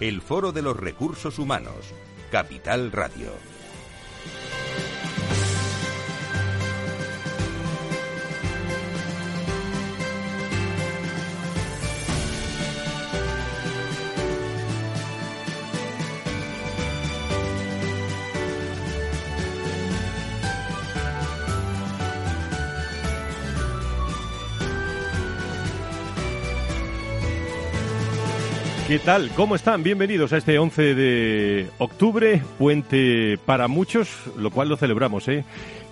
el Foro de los Recursos Humanos, Capital Radio. ¿Qué tal? ¿Cómo están? Bienvenidos a este 11 de octubre, puente para muchos, lo cual lo celebramos, ¿eh?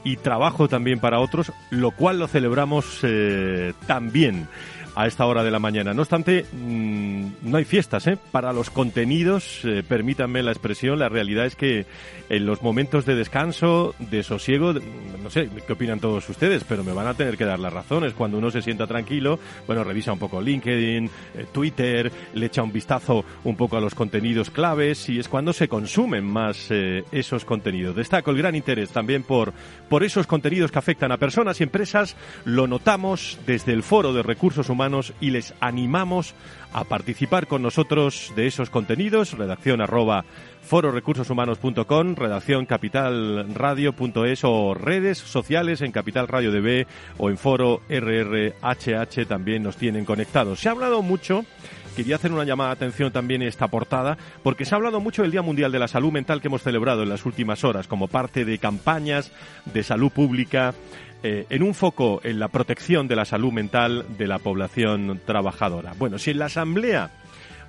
Y trabajo también para otros, lo cual lo celebramos eh, también a esta hora de la mañana. No obstante, mm, no hay fiestas, ¿eh? Para los contenidos, eh, permítanme la expresión, la realidad es que en los momentos de descanso, de sosiego, no sé qué opinan todos ustedes, pero me van a tener que dar las razones. Cuando uno se sienta tranquilo, bueno, revisa un poco LinkedIn, eh, Twitter, le echa un vistazo un poco a los contenidos claves y es cuando se consumen más eh, esos contenidos. Destaco el gran interés también por, por esos contenidos que afectan a personas y empresas. Lo notamos desde el Foro de Recursos Humanos y les animamos a participar con nosotros de esos contenidos. Redacción arroba fororecursoshumanos.com, redacción capitalradio.es o redes sociales en Capital Radio DB o en foro RRHH también nos tienen conectados. Se ha hablado mucho quería hacer una llamada de atención también en esta portada, porque se ha hablado mucho del Día Mundial de la Salud Mental que hemos celebrado en las últimas horas, como parte de campañas de salud pública, eh, en un foco en la protección de la salud mental de la población trabajadora. Bueno, si en la Asamblea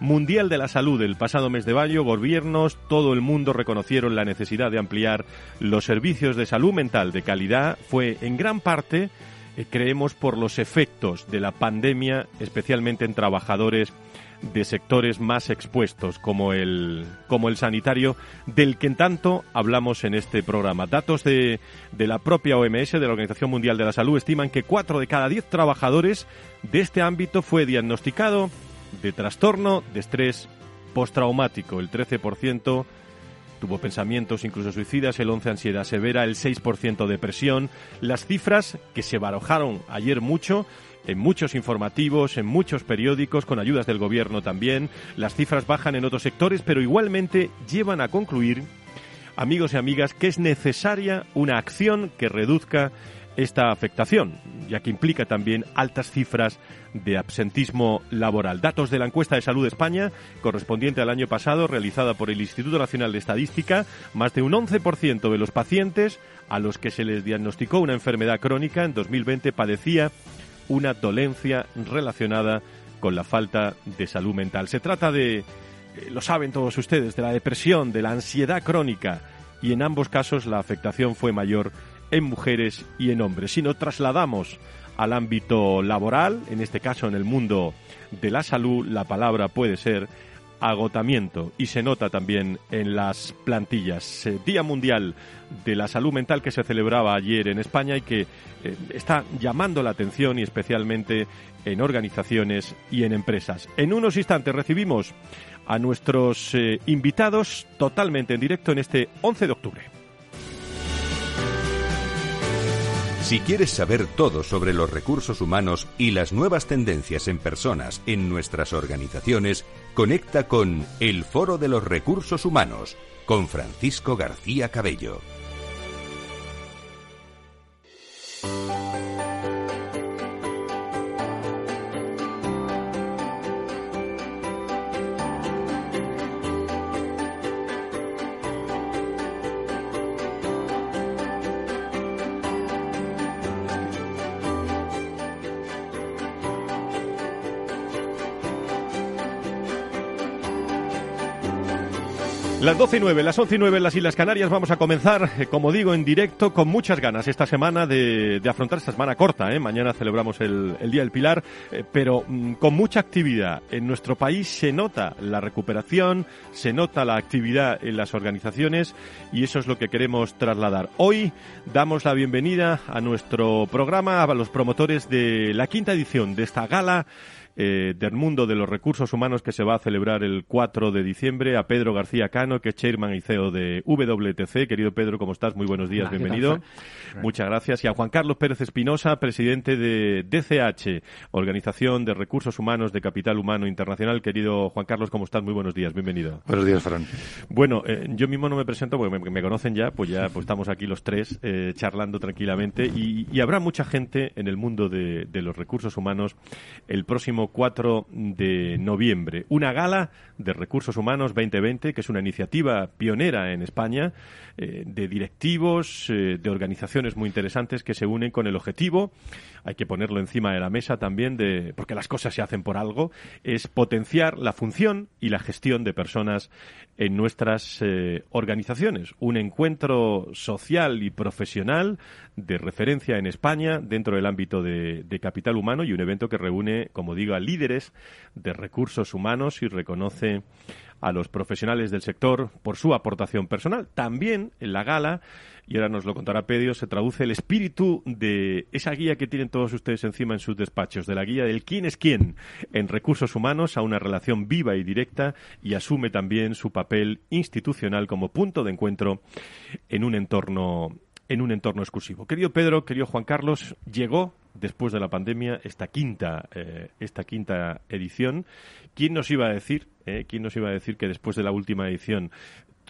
Mundial de la Salud el pasado mes de mayo, gobiernos, todo el mundo reconocieron la necesidad de ampliar los servicios de salud mental de calidad, fue en gran parte, eh, creemos, por los efectos de la pandemia, especialmente en trabajadores de sectores más expuestos como el, como el sanitario, del que en tanto hablamos en este programa. Datos de, de la propia OMS, de la Organización Mundial de la Salud, estiman que cuatro de cada diez trabajadores de este ámbito fue diagnosticado de trastorno de estrés postraumático. El 13% tuvo pensamientos incluso suicidas, el 11% ansiedad severa, el 6% depresión. Las cifras que se barojaron ayer mucho en muchos informativos, en muchos periódicos, con ayudas del gobierno también. Las cifras bajan en otros sectores, pero igualmente llevan a concluir, amigos y amigas, que es necesaria una acción que reduzca esta afectación, ya que implica también altas cifras de absentismo laboral. Datos de la encuesta de salud de España, correspondiente al año pasado, realizada por el Instituto Nacional de Estadística, más de un 11% de los pacientes a los que se les diagnosticó una enfermedad crónica en 2020 padecía una dolencia relacionada con la falta de salud mental. Se trata de, eh, lo saben todos ustedes, de la depresión, de la ansiedad crónica y en ambos casos la afectación fue mayor en mujeres y en hombres. Si nos trasladamos al ámbito laboral, en este caso en el mundo de la salud, la palabra puede ser agotamiento y se nota también en las plantillas. Eh, Día Mundial de la Salud Mental que se celebraba ayer en España y que eh, está llamando la atención y especialmente en organizaciones y en empresas. En unos instantes recibimos a nuestros eh, invitados totalmente en directo en este 11 de octubre. Si quieres saber todo sobre los recursos humanos y las nuevas tendencias en personas en nuestras organizaciones, conecta con El Foro de los Recursos Humanos con Francisco García Cabello. Las 12 y 9, las 11 y 9 en las Islas Canarias vamos a comenzar, eh, como digo, en directo con muchas ganas esta semana de, afrontar esta semana corta. ¿eh? Mañana celebramos el, Día del Pilar, eh, pero mm, con mucha actividad. En nuestro país se nota la recuperación, se nota la actividad en las organizaciones y eso es lo que queremos trasladar. Hoy damos la bienvenida a nuestro programa, a los promotores de la quinta edición de esta gala eh, del mundo de los recursos humanos que se va a celebrar el 4 de diciembre, a Pedro García Cano, que es chairman y CEO de WTC. Querido Pedro, ¿cómo estás? Muy buenos días, bienvenido. Muchas gracias. Y a Juan Carlos Pérez Espinosa, presidente de DCH, Organización de Recursos Humanos de Capital Humano Internacional. Querido Juan Carlos, ¿cómo estás? Muy buenos días, bienvenido. Buenos días, Fran. Bueno, eh, yo mismo no me presento porque me, conocen ya, pues ya pues estamos aquí los tres eh, charlando tranquilamente y, habrá mucha gente en el mundo de los recursos humanos el próximo 4 de noviembre. Una gala de Recursos Humanos 2020, que es una iniciativa pionera en España eh, de directivos, eh, de organizaciones muy interesantes que se unen con el objetivo, hay que ponerlo encima de la mesa también, de, porque las cosas se hacen por algo, es potenciar la función y la gestión de personas en nuestras eh, organizaciones. Un encuentro social y profesional de referencia en España dentro del ámbito de, de capital humano y un evento que reúne, como digo, a líderes de recursos humanos y reconoce a los profesionales del sector por su aportación personal. También en la gala, y ahora nos lo contará Pedro, se traduce el espíritu de esa guía que tienen todos ustedes encima en sus despachos, de la guía del quién es quién en recursos humanos a una relación viva y directa y asume también su papel institucional como punto de encuentro en un entorno en un entorno exclusivo. Querido Pedro, querido Juan Carlos, llegó después de la pandemia esta quinta eh, esta quinta edición. ¿Quién nos iba a decir? Eh, ¿Quién nos iba a decir que después de la última edición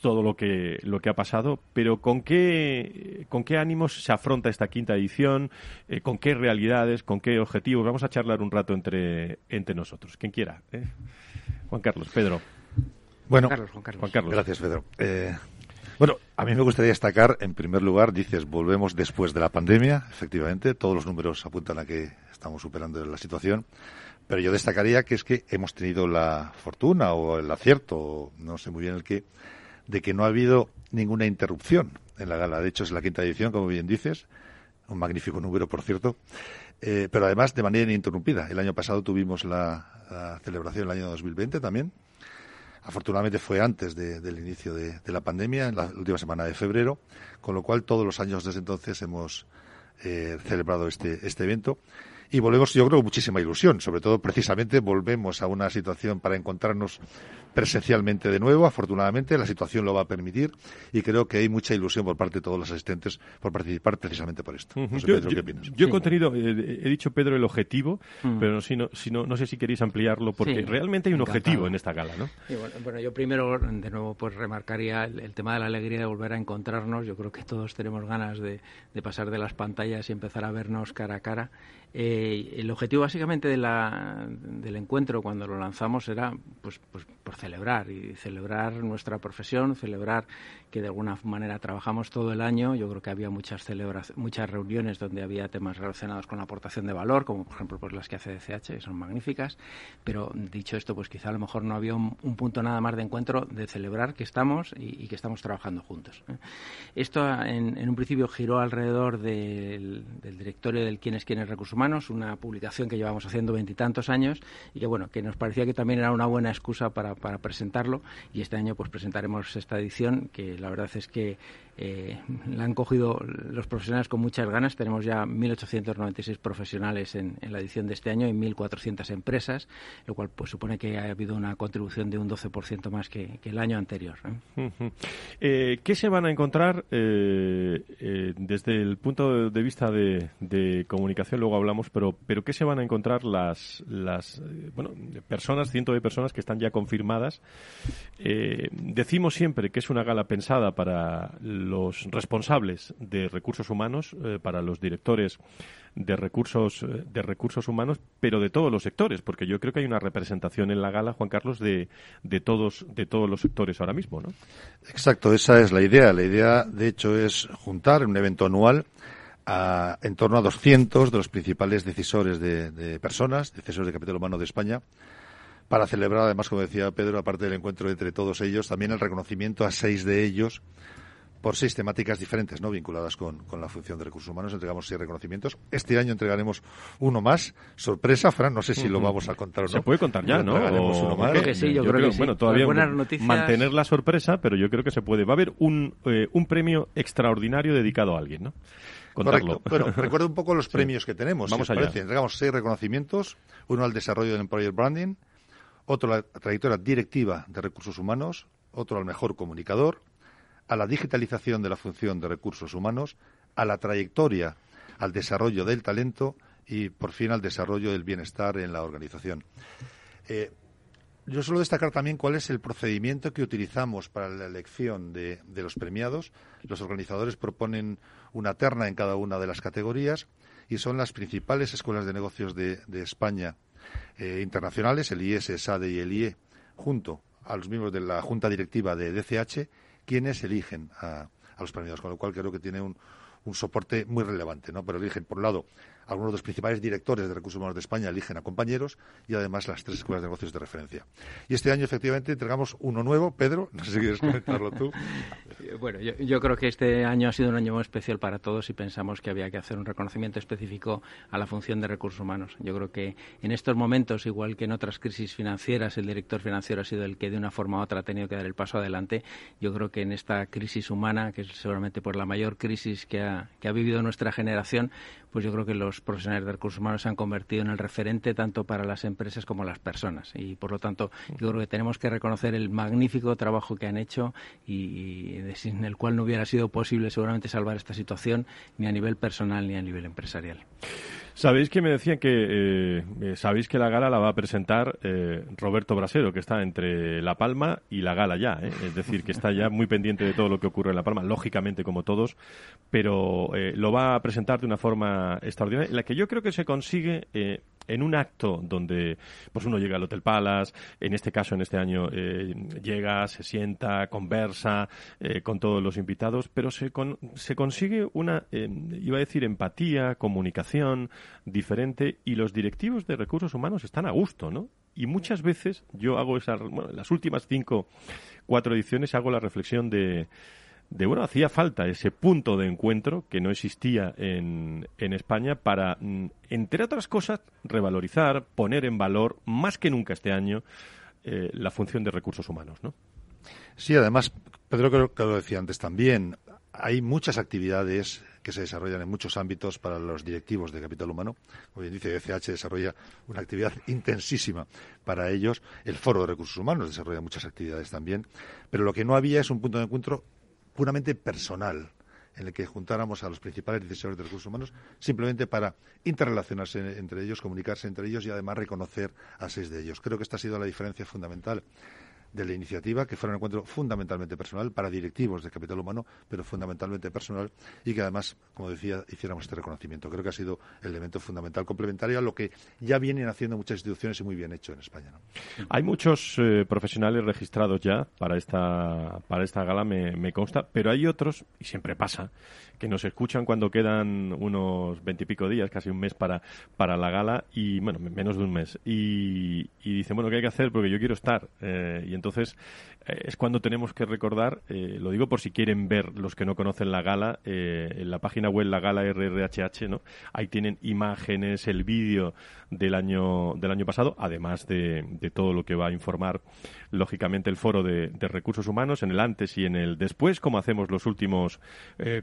todo lo que lo que ha pasado, pero con qué con qué ánimos se afronta esta quinta edición, eh, con qué realidades, con qué objetivos. Vamos a charlar un rato entre entre nosotros. Quien quiera. Juan Carlos, Pedro. Bueno, Juan Carlos, Juan Carlos. gracias, Pedro. Bueno, a mí me gustaría destacar, en primer lugar, dices, volvemos después de la pandemia, efectivamente, todos los números apuntan a que estamos superando la situación, pero yo destacaría que es que hemos tenido la fortuna o el acierto, no sé muy bien el qué, de que no ha habido ninguna interrupción en la gala. De hecho, es la quinta edición, como bien dices, un magnífico número, por cierto, eh, pero además de manera ininterrumpida. El año pasado tuvimos la, la celebración, el año 2020 también, Afortunadamente fue antes del inicio de, la pandemia, en la última semana de febrero, con lo cual todos los años desde entonces hemos eh, celebrado este, este evento. Y volvemos, yo creo, muchísima ilusión. Sobre todo, precisamente, volvemos a una situación para encontrarnos presencialmente de nuevo. Afortunadamente, la situación lo va a permitir y creo que hay mucha ilusión por parte de todos los asistentes por participar precisamente por esto. yo, he contenido, eh, he dicho, Pedro, el objetivo, mm. pero no, no, sé si queréis ampliarlo porque realmente hay un objetivo en esta gala, ¿no? bueno, yo primero, de nuevo, pues remarcaría el, tema de la alegría de volver a encontrarnos. Yo creo que todos tenemos ganas de, pasar de las pantallas y empezar a vernos cara a cara. Eh, el objetivo básicamente de la, del encuentro cuando lo lanzamos era pues, pues por celebrar y celebrar nuestra profesión, celebrar que de alguna manera trabajamos todo el año. Yo creo que había muchas muchas reuniones donde había temas relacionados con la aportación de valor, como por ejemplo pues las que hace DCH, que son magníficas. Pero dicho esto, pues quizá a lo mejor no había un, punto nada más de encuentro de celebrar que estamos y, que estamos trabajando juntos. ¿eh? Esto en, un principio giró alrededor del, directorio del quién es quién es recursos humanos, una publicación que llevamos haciendo veintitantos años y que bueno que nos parecía que también era una buena excusa para para presentarlo y este año pues presentaremos esta edición que la verdad es que eh, la han cogido los profesionales con muchas ganas. Tenemos ya 1.896 profesionales en, la edición de este año y 1.400 empresas, lo cual pues supone que ha habido una contribución de un 12% más que, el año anterior. Eh, ¿Qué se van a encontrar eh, desde el punto de vista de, comunicación? Luego hablamos, pero, pero ¿qué se van a encontrar las, las bueno, personas, cientos de personas que están ya confirmadas? Decimos siempre que es una gala pensada para los responsables de recursos humanos, eh, para los directores de recursos eh, de recursos humanos, pero de todos los sectores, porque yo creo que hay una representación en la gala, Juan Carlos, de, de todos de todos los sectores ahora mismo, ¿no? Exacto, esa es la idea. La idea, de hecho, es juntar un evento anual a, en torno a 200 de los principales decisores de, de personas, decisores de capital humano de España, para celebrar, además, como decía Pedro, aparte del encuentro entre todos ellos, también el reconocimiento a seis de ellos por seis temáticas diferentes, ¿no? Vinculadas con, la función de recursos humanos. Entregamos seis reconocimientos. Este año entregaremos uno más. Sorpresa, Fran, no sé si lo vamos a contar o no. Se puede contar ya, ¿no? uno más. que sí, yo, creo, que, Bueno, todavía mantener la sorpresa, pero yo creo que se puede. Va a haber un, eh, un premio extraordinario dedicado a alguien, ¿no? Correcto. Bueno, recuerdo un poco los premios que tenemos. Vamos allá. Entregamos seis reconocimientos. Uno al desarrollo del Employer Branding, otro la trayectoria directiva de recursos humanos, otro al mejor comunicador, a la digitalización de la función de recursos humanos, a la trayectoria, al desarrollo del talento y, por fin, al desarrollo del bienestar en la organización. Eh, yo suelo destacar también cuál es el procedimiento que utilizamos para la elección de, los premiados. Los organizadores proponen una terna en cada una de las categorías y son las principales escuelas de negocios de, España eh, internacionales, el IES, SADE y el IE, junto a los miembros de la Junta Directiva de DCH quienes eligen a, los premiados, con lo cual creo que tiene un, un soporte muy relevante, ¿no? Pero eligen, por un lado, algunos de los principales directores de recursos humanos de España eligen a compañeros y además las tres escuelas de negocios de referencia. Y este año, efectivamente, entregamos uno nuevo. Pedro, no sé si quieres comentarlo tú. Bueno, yo, creo que este año ha sido un año muy especial para todos y pensamos que había que hacer un reconocimiento específico a la función de recursos humanos. Yo creo que en estos momentos, igual que en otras crisis financieras, el director financiero ha sido el que de una forma u otra ha tenido que dar el paso adelante. Yo creo que en esta crisis humana, que es seguramente por la mayor crisis que ha, que ha vivido nuestra generación, pues yo creo que los profesionales de recursos humanos se han convertido en el referente tanto para las empresas como las personas. Y por lo tanto, yo creo que tenemos que reconocer el magnífico trabajo que han hecho y, sin el cual no hubiera sido posible seguramente salvar esta situación ni a nivel personal ni a nivel empresarial. Sabéis que me decían que eh, eh, sabéis que la gala la va a presentar eh, Roberto Brasero, que está entre La Palma y la gala ya, es decir, que está ya muy pendiente de todo lo que ocurre en La Palma, lógicamente como todos, pero lo va a presentar de una forma extraordinaria, en la que yo creo que se consigue en un acto donde pues uno llega al Hotel Palace, en este caso, en este año, eh, llega, se sienta, conversa eh, con todos los invitados, pero se, se consigue una, eh, iba a decir, empatía, comunicación diferente y los directivos de recursos humanos están a gusto, ¿no? Y muchas veces yo hago esas, bueno, las últimas cinco, cuatro ediciones hago la reflexión de de bueno, hacía falta ese punto de encuentro que no existía en, en España para, mm, entre otras cosas, revalorizar, poner en valor, más que nunca este año, eh, la función de recursos humanos, ¿no? Sí, además, Pedro creo que lo decía antes también, hay muchas actividades que se desarrollan en muchos ámbitos para los directivos de capital humano. Como bien dice, ECH desarrolla una actividad intensísima para ellos. El Foro de Recursos Humanos desarrolla muchas actividades también. Pero lo que no había es un punto de encuentro puramente personal en el que juntáramos a los principales decisores de recursos humanos simplemente para interrelacionarse entre ellos, comunicarse entre ellos y además reconocer a seis de ellos. Creo que esta ha sido la diferencia fundamental de la iniciativa, que fuera un encuentro fundamentalmente personal para directivos de capital humano, pero fundamentalmente personal, y que además, como decía, hiciéramos este reconocimiento. Creo que ha sido el elemento fundamental, complementario a lo que ya vienen haciendo muchas instituciones y muy bien hecho en España. Hay muchos eh, profesionales registrados ya para esta, para esta gala, me, consta, pero hay otros, y siempre pasa, que nos escuchan cuando quedan unos veintipico días, casi un mes para, para la gala, y bueno, menos de un mes. Y, y dicen, bueno, ¿qué hay que hacer? Porque yo quiero estar. Eh, y entonces eh, es cuando tenemos que recordar, eh, lo digo por si quieren ver los que no conocen la gala, en la página web La Gala RRHH, ¿no? Ahí tienen imágenes, el vídeo del año, del año pasado, además de, de todo lo que va a informar, lógicamente, el foro de, de, recursos humanos en el antes y en el después, como hacemos los últimos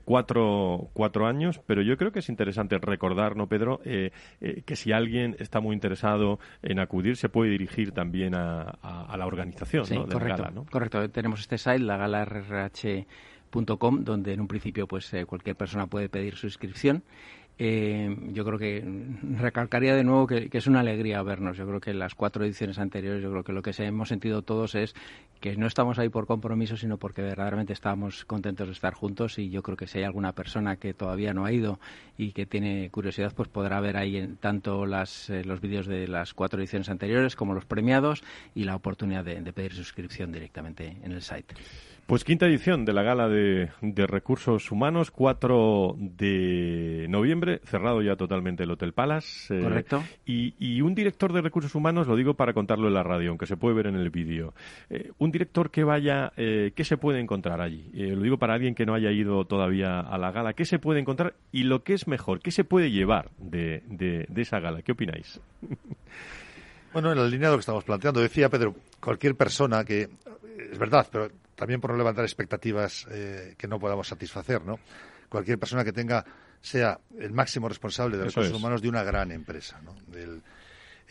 cuatro cuatro, años, pero yo creo que es interesante recordar, ¿no, Pedro? Eh, eh, que si alguien está muy interesado en acudir, se puede dirigir también a, la organización de correcto, la gala, ¿no? Correcto, tenemos este site, la gala donde en un principio pues eh, cualquier persona puede pedir su inscripción eh, yo creo que recalcaría de nuevo que, es una alegría vernos. Yo creo que en las cuatro ediciones anteriores, yo creo que lo que hemos sentido todos es que no estamos ahí por compromiso, sino porque verdaderamente estábamos contentos de estar juntos y yo creo que si hay alguna persona que todavía no ha ido y que tiene curiosidad, pues podrá ver ahí en, tanto las, eh, los vídeos de las cuatro ediciones anteriores como los premiados y la oportunidad de pedir suscripción directamente en el site. Pues quinta edición de la Gala de, Recursos Humanos, 4 de noviembre, cerrado ya totalmente el Hotel Palace. Eh, Correcto. Y, un director de Recursos Humanos, lo digo para contarlo en la radio, aunque se puede ver en el vídeo. Eh, un director que vaya, eh, ¿qué se puede encontrar allí? lo digo para alguien que no haya ido todavía a la gala, ¿qué se puede encontrar? Y lo que es mejor, ¿qué se puede llevar de, de esa gala? ¿Qué opináis? Bueno, en la línea de lo que estamos planteando, decía Pedro, cualquier persona que, es verdad, pero también por no levantar expectativas eh, que no podamos satisfacer, ¿no? Cualquier persona que tenga, sea el máximo responsable de recursos humanos de una gran empresa, ¿no?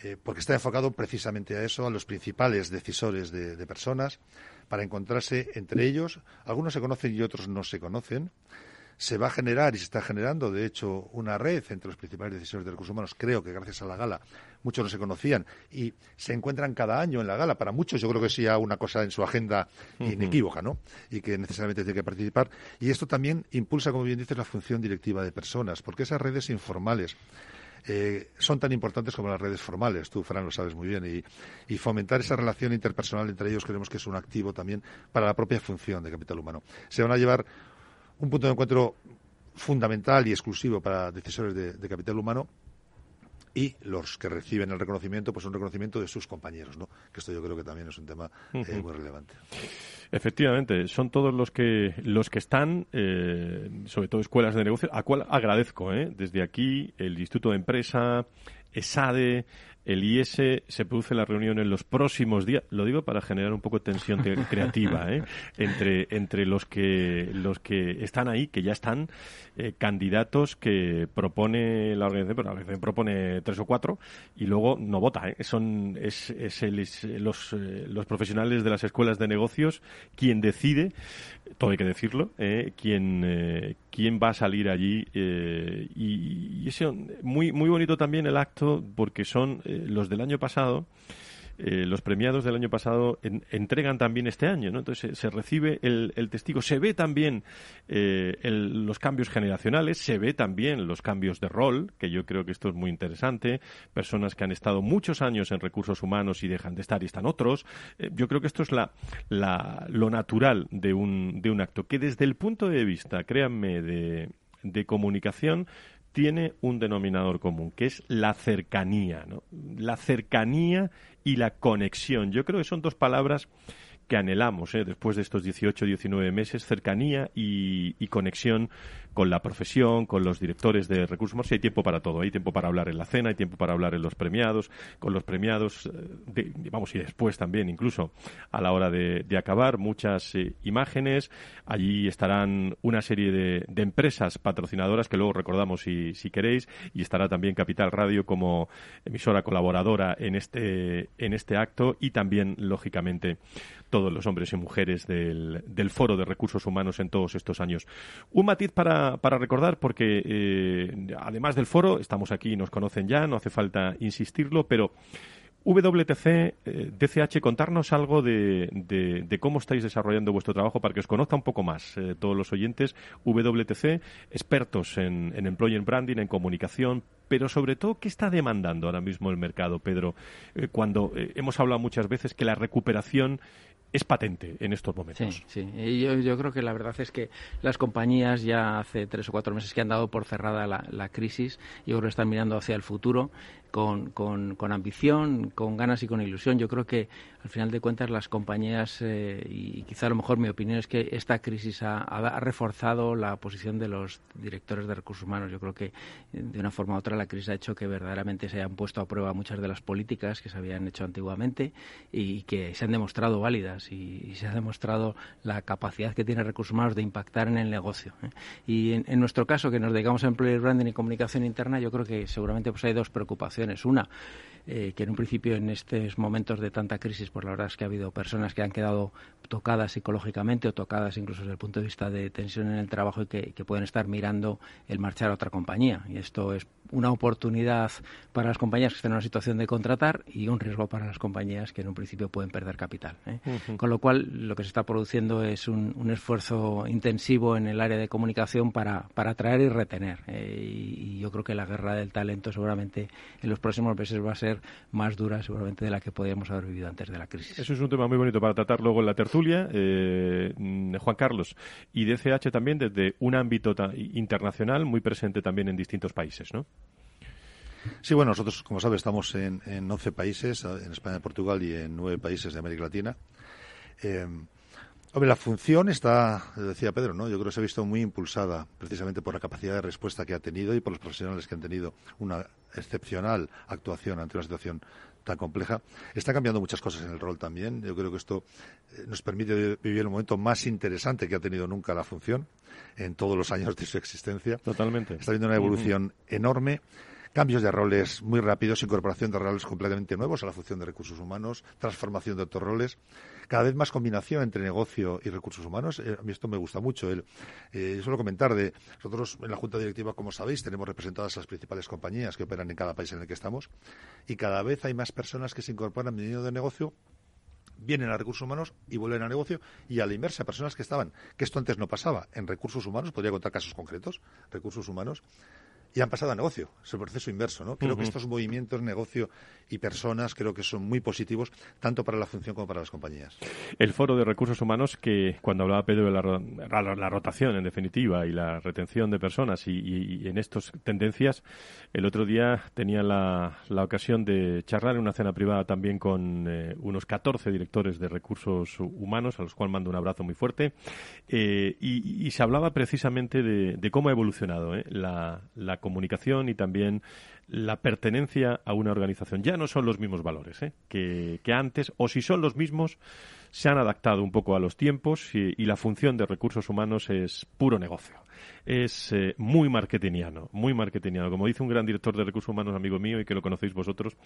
Eh, porque está enfocado precisamente a eso, a los principales decisores de, personas, para encontrarse entre ellos. Algunos se conocen y otros no se conocen se va a generar y se está generando, de hecho, una red entre los principales decisores de recursos humanos. Creo que gracias a la gala muchos no se conocían y se encuentran cada año en la gala. Para muchos yo creo que sea una cosa en su agenda inequívoca, ¿no? Y que necesariamente tiene que participar. Y esto también impulsa, como bien dices, la función directiva de personas, porque esas redes informales eh, son tan importantes como las redes formales. Tú, Fran, lo sabes muy bien. Y, y, fomentar esa relación interpersonal entre ellos creemos que es un activo también para la propia función de capital humano. Se van a llevar un punto de encuentro fundamental y exclusivo para decisores de, capital humano y los que reciben el reconocimiento, pues un reconocimiento de sus compañeros, ¿no? Que esto yo creo que también es un tema eh, muy relevante. Efectivamente, son todos los que los que están, eh, sobre todo escuelas de negocio, a cual agradezco, ¿eh? desde aquí el Instituto de Empresa, ESADE, el IS se produce la reunión en los próximos días. Lo digo para generar un poco de tensión creativa ¿eh? entre, entre los, que, los que están ahí, que ya están, eh, candidatos que propone la organización, pero la organización propone tres o cuatro y luego no vota. ¿eh? Son es, es, los, eh, los profesionales de las escuelas de negocios quien decide, todo hay que decirlo, eh, quién, va a salir allí. y, y es muy, muy bonito también el acto porque son eh, los del año pasado, eh, los premiados del año pasado entregan también este año, ¿no? Entonces se, recibe el, testigo, se ve también eh, los cambios generacionales, se ve también los cambios de rol, que yo creo que esto es muy interesante, personas que han estado muchos años en recursos humanos y dejan de estar y están otros. yo creo que esto es la, lo natural de un, de un acto, que desde el punto de vista, créanme, de comunicación, tiene un denominador común, que es la cercanía. La cercanía y la conexión. Yo creo que son dos palabras que anhelamos ¿eh? después de estos 18, 19 meses, cercanía y, conexión con la profesión, con los directores de recursos humanos. hay tiempo para todo. Hay tiempo para hablar en la cena, hay tiempo para hablar en los premiados, con los premiados, eh, vamos, y después también, incluso a la hora de, acabar, muchas eh, imágenes. Allí estarán una serie de, empresas patrocinadoras que luego recordamos si, si queréis, y estará también Capital Radio como emisora colaboradora en este, en este acto y también, lógicamente, todos los hombres y mujeres del, del Foro de Recursos Humanos en todos estos años. Un matiz para, para recordar, porque eh, además del foro, estamos aquí, nos conocen ya, no hace falta insistirlo, pero WTC, eh, DCH, contarnos algo de, cómo estáis desarrollando vuestro trabajo para que os conozca un poco más eh, todos los oyentes. WTC, expertos en, en branding, en comunicación, pero sobre todo, ¿qué está demandando ahora mismo el mercado, Pedro? cuando hemos hablado muchas veces que la recuperación es patente en estos momentos. Sí, sí. Yo, yo, creo que la verdad es que las compañías ya hace tres o cuatro meses que han dado por cerrada la, la crisis, yo creo que están mirando hacia el futuro con, con, con, ambición, con ganas y con ilusión. Yo creo que al final de cuentas las compañías, eh, y quizá a lo mejor mi opinión es que esta crisis ha, ha, reforzado la posición de los directores de recursos humanos. Yo creo que de una forma u otra la crisis ha hecho que verdaderamente se hayan puesto a prueba muchas de las políticas que se habían hecho antiguamente y que se han demostrado válidas y, se ha demostrado la capacidad que tiene recursos humanos de impactar en el negocio. ¿eh? Y en, en, nuestro caso, que nos dedicamos a employer branding y comunicación interna, yo creo que seguramente pues hay dos preocupaciones una, eh, que en un principio en estos momentos de tanta crisis, por la verdad es que ha habido personas que han quedado tocadas psicológicamente o tocadas incluso desde el punto de vista de tensión en el trabajo y que, que pueden estar mirando el marchar a otra compañía. Y esto es una oportunidad para las compañías que están en una situación de contratar y un riesgo para las compañías que en un principio pueden perder capital. ¿eh? Con lo cual, lo que se está produciendo es un, un, esfuerzo intensivo en el área de comunicación para, para atraer y retener. ¿eh? Y, yo creo que la guerra del talento seguramente en los próximos meses va a ser más dura seguramente de la que podíamos haber vivido antes de la crisis. Eso es un tema muy bonito para tratar luego en la tertulia. Eh, Juan Carlos, y DCH también desde un ámbito internacional muy presente también en distintos países, ¿no? Sí, bueno, nosotros, como sabe, estamos en, en 11 países, en España, Portugal y en 9 países de América Latina. Eh, Hombre, la función está, decía Pedro, ¿no? Yo creo que se ha visto muy impulsada precisamente por la capacidad de respuesta que ha tenido y por los profesionales que han tenido una excepcional actuación ante una situación tan compleja. Está cambiando muchas cosas en el rol también. Yo creo que esto eh, nos permite vivir el momento más interesante que ha tenido nunca la función en todos los años de su existencia. Totalmente. Está habiendo una evolución enorme cambios de roles muy rápidos, incorporación de roles completamente nuevos a la función de recursos humanos, transformación de otros roles, cada vez más combinación entre negocio y recursos humanos. Eh, a mí esto me gusta mucho. El, eh, suelo comentar de nosotros en la Junta Directiva, como sabéis, tenemos representadas las principales compañías que operan en cada país en el que estamos y cada vez hay más personas que se incorporan viniendo de negocio vienen a recursos humanos y vuelven a negocio y a la inversa, personas que estaban, que esto antes no pasaba en recursos humanos, podría contar casos concretos, recursos humanos, y han pasado a negocio. Es el proceso inverso, ¿no? Creo que estos movimientos, negocio y personas, creo que son muy positivos, tanto para la función como para las compañías. El foro de recursos humanos, que cuando hablaba Pedro de la, rotación, en definitiva, y la retención de personas, y, en estas tendencias, el otro día tenía la, ocasión de charlar en una cena privada también con eh, unos 14 directores de recursos humanos, a los cuales mando un abrazo muy fuerte, eh, y, se hablaba precisamente de, cómo ha evolucionado eh, la, la comunicación y también la pertenencia a una organización. Ya no son los mismos valores ¿eh? que, antes, o si son los mismos, se han adaptado un poco a los tiempos y, la función de recursos humanos es puro negocio. Es eh, muy marketingiano, muy marketingiano. Como dice un gran director de recursos humanos, amigo mío, y que lo conocéis vosotros,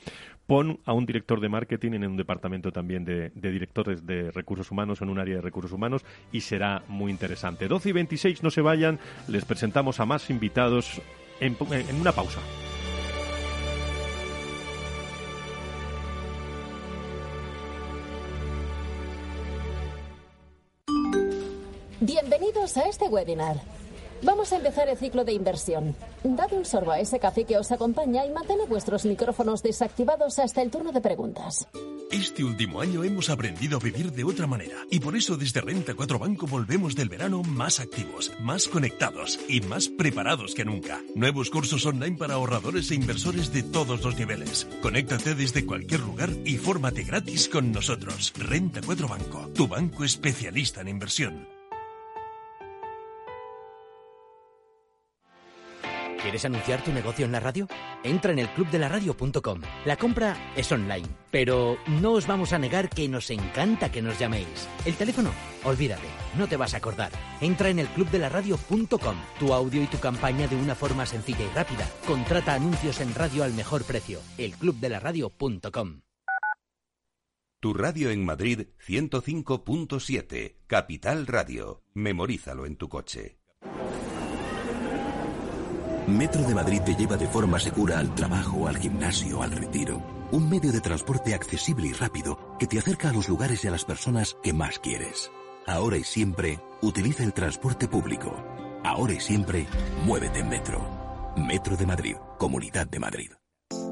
pon a un director de marketing en un departamento también de, directores de recursos humanos, en un área de recursos humanos, y será muy interesante. 12 y 26, no se vayan, les presentamos a más invitados en una pausa. Bienvenidos a este webinar. Vamos a empezar el ciclo de inversión. Dad un sorbo a ese café que os acompaña y mantened vuestros micrófonos desactivados hasta el turno de preguntas. Este último año hemos aprendido a vivir de otra manera y por eso desde Renta 4 Banco volvemos del verano más activos, más conectados y más preparados que nunca. Nuevos cursos online para ahorradores e inversores de todos los niveles. Conéctate desde cualquier lugar y fórmate gratis con nosotros. Renta 4 Banco, tu banco especialista en inversión. ¿Quieres anunciar tu negocio en la radio? Entra en el clubdelaradio.com. La compra es online, pero no os vamos a negar que nos encanta que nos llaméis. El teléfono, olvídate, no te vas a acordar. Entra en el clubdelaradio.com. Tu audio y tu campaña de una forma sencilla y rápida. Contrata anuncios en radio al mejor precio. elclubdelaradio.com. Tu radio en Madrid 105.7, Capital Radio. Memorízalo en tu coche. Metro de Madrid te lleva de forma segura al trabajo, al gimnasio, al retiro. Un medio de transporte accesible y rápido que te acerca a los lugares y a las personas que más quieres. Ahora y siempre, utiliza el transporte público. Ahora y siempre, muévete en Metro. Metro de Madrid, Comunidad de Madrid.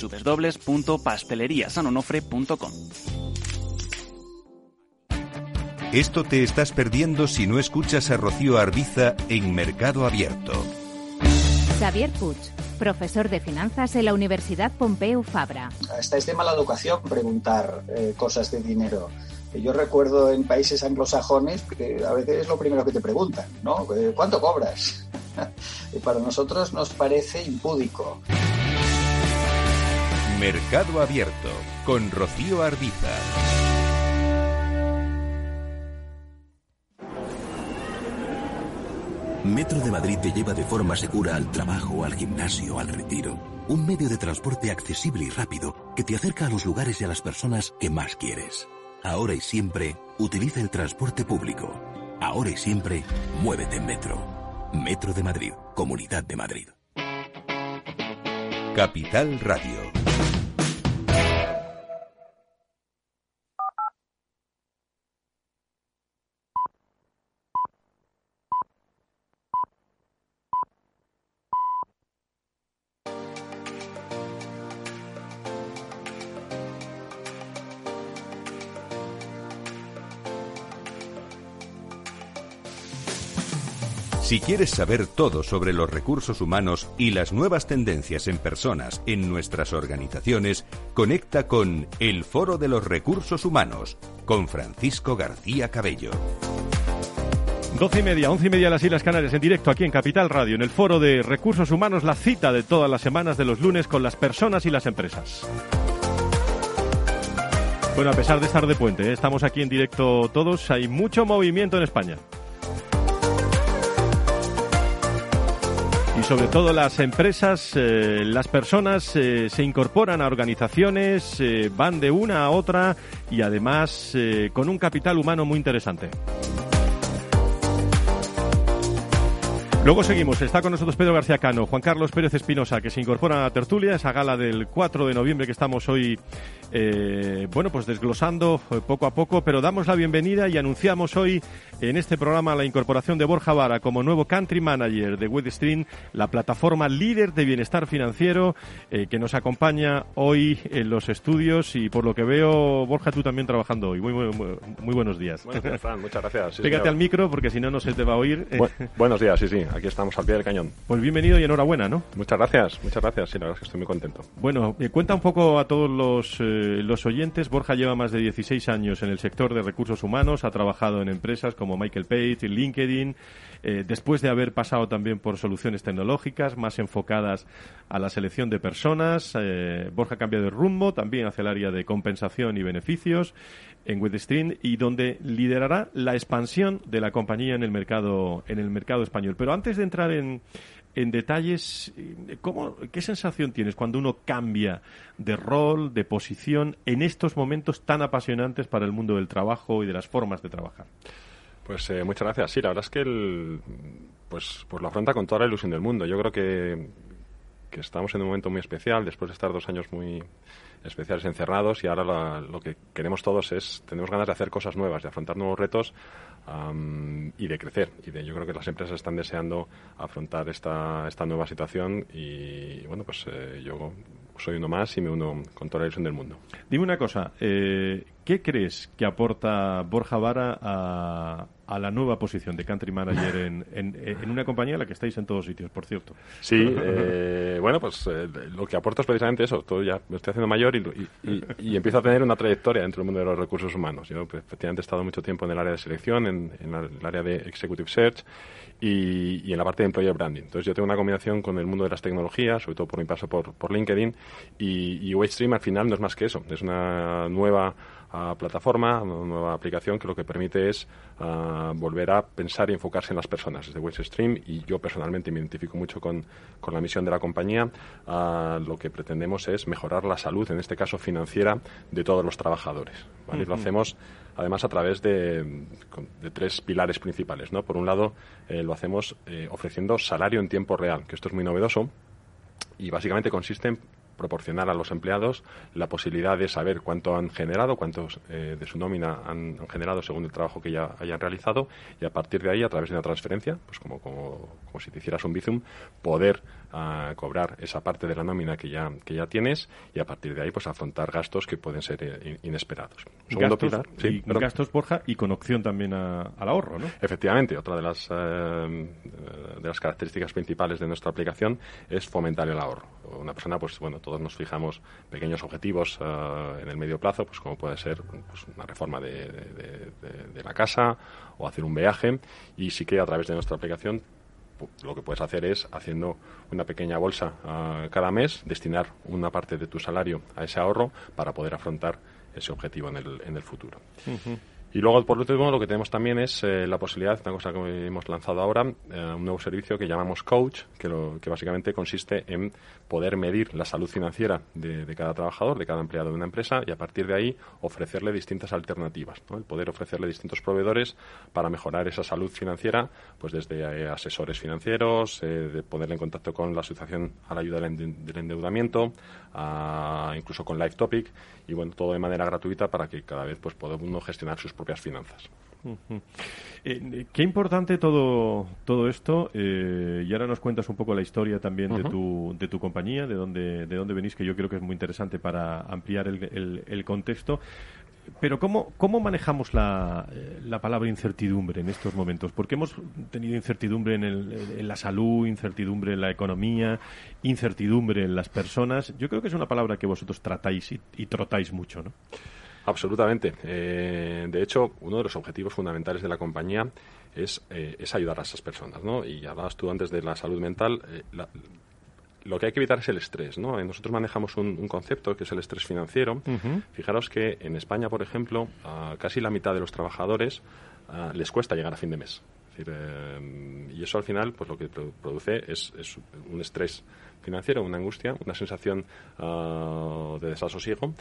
www.pasteleriasanonofre.com. Esto te estás perdiendo si no escuchas a Rocío Arbiza en Mercado Abierto. Xavier Puig, profesor de finanzas en la Universidad Pompeu Fabra. Hasta es de mala educación preguntar eh, cosas de dinero. Yo recuerdo en países anglosajones que a veces es lo primero que te preguntan, ¿no? Eh, ¿Cuánto cobras? y para nosotros nos parece impúdico. Mercado Abierto con Rocío Arbiza. Metro de Madrid te lleva de forma segura al trabajo, al gimnasio, al retiro. Un medio de transporte accesible y rápido que te acerca a los lugares y a las personas que más quieres. Ahora y siempre, utiliza el transporte público. Ahora y siempre, muévete en Metro. Metro de Madrid, Comunidad de Madrid. Capital Radio. Si quieres saber todo sobre los recursos humanos y las nuevas tendencias en personas en nuestras organizaciones, conecta con El Foro de los Recursos Humanos con Francisco García Cabello. Doce y media, once y media las Islas Canarias en directo aquí en Capital Radio, en el Foro de Recursos Humanos, la cita de todas las semanas de los lunes con las personas y las empresas. Bueno, a pesar de estar de puente, ¿eh? estamos aquí en directo todos, hay mucho movimiento en España. Sobre todo las empresas, eh, las personas eh, se incorporan a organizaciones, eh, van de una a otra y además con un capital humano muy interesante. Luego seguimos. Está con nosotros Pedro García Cano, Juan Carlos Pérez Espinosa, que se incorpora a la tertulia, esa gala del 4 de noviembre que estamos hoy, eh, bueno, pues desglosando eh, poco a poco, pero damos la bienvenida y anunciamos hoy en este programa la incorporación de Borja Vara como nuevo Country Manager de Webstream, la plataforma líder de bienestar financiero eh, que nos acompaña hoy en los estudios y por lo que veo, Borja, tú también trabajando hoy. Muy, muy, buenos días. Buenos días, Fran. Muchas gracias. Pégate al micro porque si no, no se te va a oír. buenos días, sí, sí aquí estamos al pie del cañón. Pues bienvenido y enhorabuena, ¿no? Muchas gracias, muchas gracias. Sí, la verdad es que estoy muy contento. Bueno, eh, cuenta un poco a todos los, eh, los oyentes. Borja lleva más de 16 años en el sector de recursos humanos, ha trabajado en empresas como Michael Page, LinkedIn, eh, después de haber pasado también por soluciones tecnológicas más enfocadas a la selección de personas. Borja cambia de rumbo también hacia el área de compensación y beneficios en Withstream y donde liderará la expansión de la compañía en el mercado en el mercado español. Pero antes de entrar en, en detalles, ¿cómo, ¿qué sensación tienes cuando uno cambia de rol, de posición en estos momentos tan apasionantes para el mundo del trabajo y de las formas de trabajar? Pues eh, muchas gracias. Sí, la verdad es que el, pues, pues lo afronta con toda la ilusión del mundo. Yo creo que, que estamos en un momento muy especial después de estar dos años muy especiales encerrados y ahora lo que queremos todos es, tenemos ganas de hacer cosas nuevas, de afrontar nuevos retos y de crecer. Y de, yo creo que las empresas están deseando afrontar esta, esta nueva situación y bueno, pues eh, yo soy uno más y me uno con toda la ilusión del mundo. Dime una cosa, eh, ¿qué crees que aporta Borja Vara a, a la nueva posición de Country Manager en, en, una compañía en la que estáis en todos sitios, por cierto? Sí, eh, bueno, pues eh, lo que aporta es precisamente eso. Todo ya me estoy haciendo mayor y, y, empiezo a tener una trayectoria dentro del mundo de los recursos humanos. Yo pues, efectivamente he estado mucho tiempo en el área de selección, en, en el área de Executive Search y, en la parte de Employer Branding. Entonces yo tengo una combinación con el mundo de las tecnologías, sobre todo por mi paso por, por LinkedIn, y, y al final no es más que eso, es una nueva ah, plataforma, una nueva aplicación que lo que permite es ah, volver a pensar y enfocarse en las personas desde Wastestream y yo personalmente me identifico mucho con, con la misión de la compañía. Ah, lo que pretendemos es mejorar la salud, en este caso financiera, de todos los trabajadores. Y lo hacemos además a través de, tres pilares principales. ¿no? Por un lado, eh, lo hacemos eh, ofreciendo salario en tiempo real, que esto es muy novedoso y básicamente consiste en proporcionar a los empleados la posibilidad de saber cuánto han generado, cuántos eh, de su nómina han, generado según el trabajo que ya hayan realizado y a partir de ahí, a través de una transferencia, pues como, como, como si te hicieras un Bizum, poder ah, cobrar esa parte de la nómina que ya, que ya tienes y a partir de ahí pues afrontar gastos que pueden ser eh, inesperados. Segundo gastos, pilar, sí, y, gastos, Borja, y con opción también al ahorro, ¿no? Efectivamente, otra de las, eh, de las características principales de nuestra aplicación es fomentar el ahorro. Una persona, pues bueno, todos nos fijamos pequeños objetivos uh, en el medio plazo, pues como puede ser pues, una reforma de, de, de, de, la casa o hacer un viaje y sí que a través de nuestra aplicación lo que puedes hacer es haciendo una pequeña bolsa uh, cada mes, destinar una parte de tu salario a ese ahorro para poder afrontar ese objetivo en el, en el futuro. Y luego, por último, lo que tenemos también es eh, la posibilidad, una cosa que hemos lanzado ahora, eh, un nuevo servicio que llamamos Coach, que, lo, que básicamente consiste en poder medir la salud financiera de, cada trabajador, de cada empleado de una empresa, y a partir de ahí ofrecerle distintas alternativas. El poder ofrecerle distintos proveedores para mejorar esa salud financiera, pues desde eh, asesores financieros, de ponerle en contacto con la Asociación a la Ayuda del Endeudamiento, incluso con Life Topic, y bueno, todo de manera gratuita para que cada vez pues pueda uno gestionar sus propias finanzas. Eh, qué importante todo, todo esto. Eh, y ahora nos cuentas un poco la historia también de, tu, de tu compañía, de dónde, de dónde venís, que yo creo que es muy interesante para ampliar el, el, contexto. Pero ¿cómo, cómo manejamos la, eh, la, palabra incertidumbre en estos momentos? Porque hemos tenido incertidumbre en, el, en, la salud, incertidumbre en la economía, incertidumbre en las personas. Yo creo que es una palabra que vosotros tratáis y, y trotáis mucho, ¿no? Absolutamente. Eh, de hecho, uno de los objetivos fundamentales de la compañía es, eh, es ayudar a esas personas, ¿no? Y hablabas tú antes de la salud mental. Eh, lo que hay que evitar es el estrés, ¿no? Nosotros manejamos un, concepto que es el estrés financiero. Fijaros que en España, por ejemplo, casi la mitad de los trabajadores les cuesta llegar a fin de mes. y eso al final, pues lo que produce es, es un estrés financiero, una angustia, una sensación ah, de desasosiego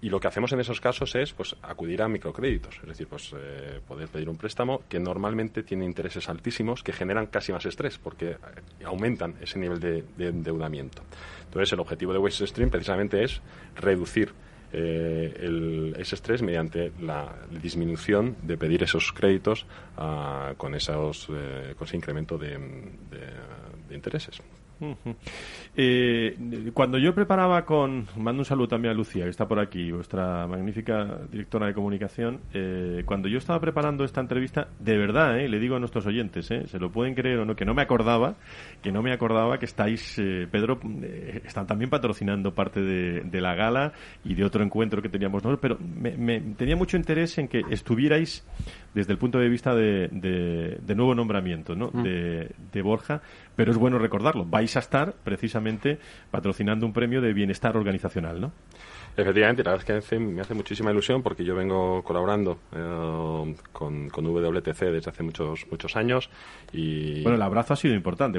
y lo que hacemos en esos casos es pues acudir a microcréditos, es decir, pues eh, poder pedir un préstamo que normalmente tiene intereses altísimos que generan casi más estrés porque eh, aumentan ese nivel de, endeudamiento. Entonces, el objetivo de Waste Stream precisamente es reducir eh, ese estrés mediante la disminución de pedir esos créditos ah, con, esos, con ese incremento de intereses. Eh, cuando yo preparaba con. Mando un saludo también a Lucía, que está por aquí, vuestra magnífica directora de comunicación. Eh, cuando yo estaba preparando esta entrevista, de verdad, eh, le digo a nuestros oyentes, se lo pueden creer o no, que no me acordaba, que no me acordaba que estáis, Pedro, están también patrocinando parte de, la gala y de otro encuentro que teníamos nosotros, pero me, tenía mucho interés en que estuvierais desde el punto de vista de, de, nuevo nombramiento ¿no? Mm. de Borja pero es bueno recordarlo. Vais a estar precisamente patrocinando un premio de bienestar organizacional, ¿no? Efectivamente, la verdad es que me hace muchísima ilusión porque yo vengo colaborando eh, con, con, WTC desde hace muchos muchos años y... Bueno, el abrazo ha sido importante.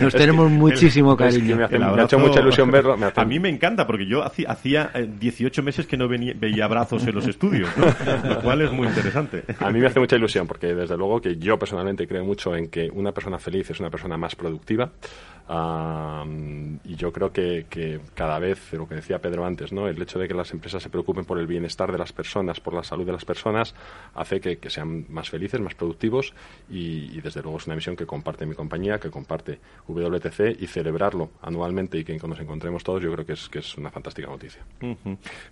Nos tenemos muchísimo cariño. me, ha hecho mucha ilusión verlo. A mí me encanta porque yo hacía, 18 eh, meses que no venía, veía abrazos en los estudios, ¿no? lo cual es muy interesante. A mí me hace mucha ilusión porque desde luego que yo personalmente creo mucho en que una persona feliz es una persona más productiva y yo creo que, que, cada vez, lo que decía Pedro antes, ¿no? el hecho de que las empresas se preocupen por el bienestar de las personas, por la salud de las personas, hace que, que sean más felices, más productivos y, desde luego es una misión que comparte mi compañía, que comparte WTC y celebrarlo anualmente y que nos encontremos todos yo creo que es, que es una fantástica noticia.